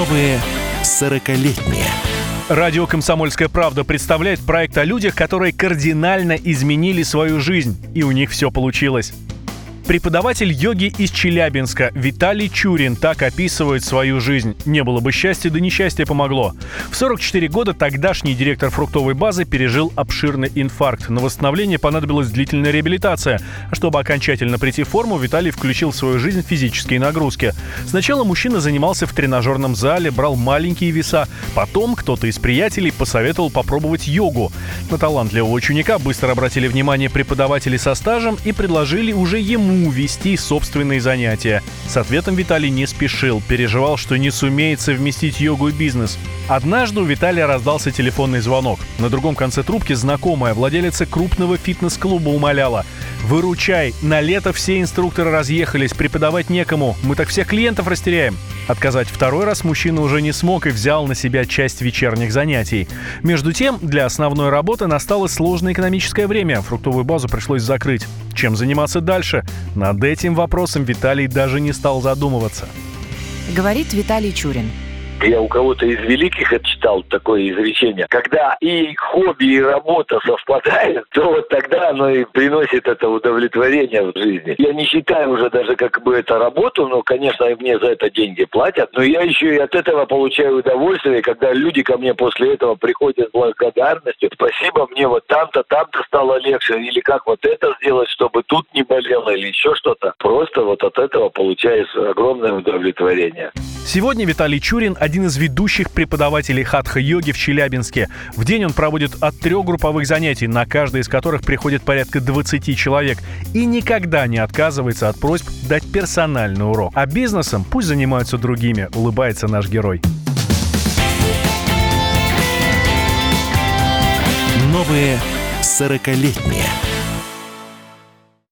Новые сорокалетние. Радио «Комсомольская правда» представляет проект о людях, которые кардинально изменили свою жизнь, и у них все получилось. Преподаватель йоги из Челябинска Виталий Чурин так описывает свою жизнь. Не было бы счастья, да несчастье помогло. В 44 года тогдашний директор фруктовой базы пережил обширный инфаркт. На восстановление понадобилась длительная реабилитация. А чтобы окончательно прийти в форму, Виталий включил в свою жизнь физические нагрузки. Сначала мужчина занимался в тренажерном зале, брал маленькие веса. Потом кто-то из приятелей посоветовал попробовать йогу. На талантливого ученика быстро обратили внимание преподаватели со стажем и предложили уже ему вести собственные занятия. С ответом Виталий не спешил, переживал, что не сумеет совместить йогу и бизнес. Однажды у Виталия раздался телефонный звонок. На другом конце трубки знакомая владелица крупного фитнес-клуба умоляла «Выручай, на лето все инструкторы разъехались, преподавать некому, мы так всех клиентов растеряем». Отказать второй раз мужчина уже не смог и взял на себя часть вечерних занятий. Между тем, для основной работы настало сложное экономическое время, фруктовую базу пришлось закрыть. Чем заниматься дальше? Над этим вопросом Виталий даже не стал задумываться. Говорит Виталий Чурин. Я у кого-то из великих это читал такое изречение. Когда и хобби, и работа совпадают, то вот тогда оно и приносит это удовлетворение в жизни. Я не считаю уже даже как бы это работу, но, конечно, мне за это деньги платят, но я еще и от этого получаю удовольствие, когда люди ко мне после этого приходят с благодарностью. Спасибо, мне вот там-то, там-то стало легче, или как вот это сделать, чтобы тут не болело, или еще что-то. Просто вот от этого получаешь огромное удовлетворение. Сегодня Виталий Чурин – один из ведущих преподавателей хатха-йоги в Челябинске. В день он проводит от трех групповых занятий, на каждое из которых приходит порядка 20 человек. И никогда не отказывается от просьб дать персональный урок. А бизнесом пусть занимаются другими, улыбается наш герой. Новые сорокалетние.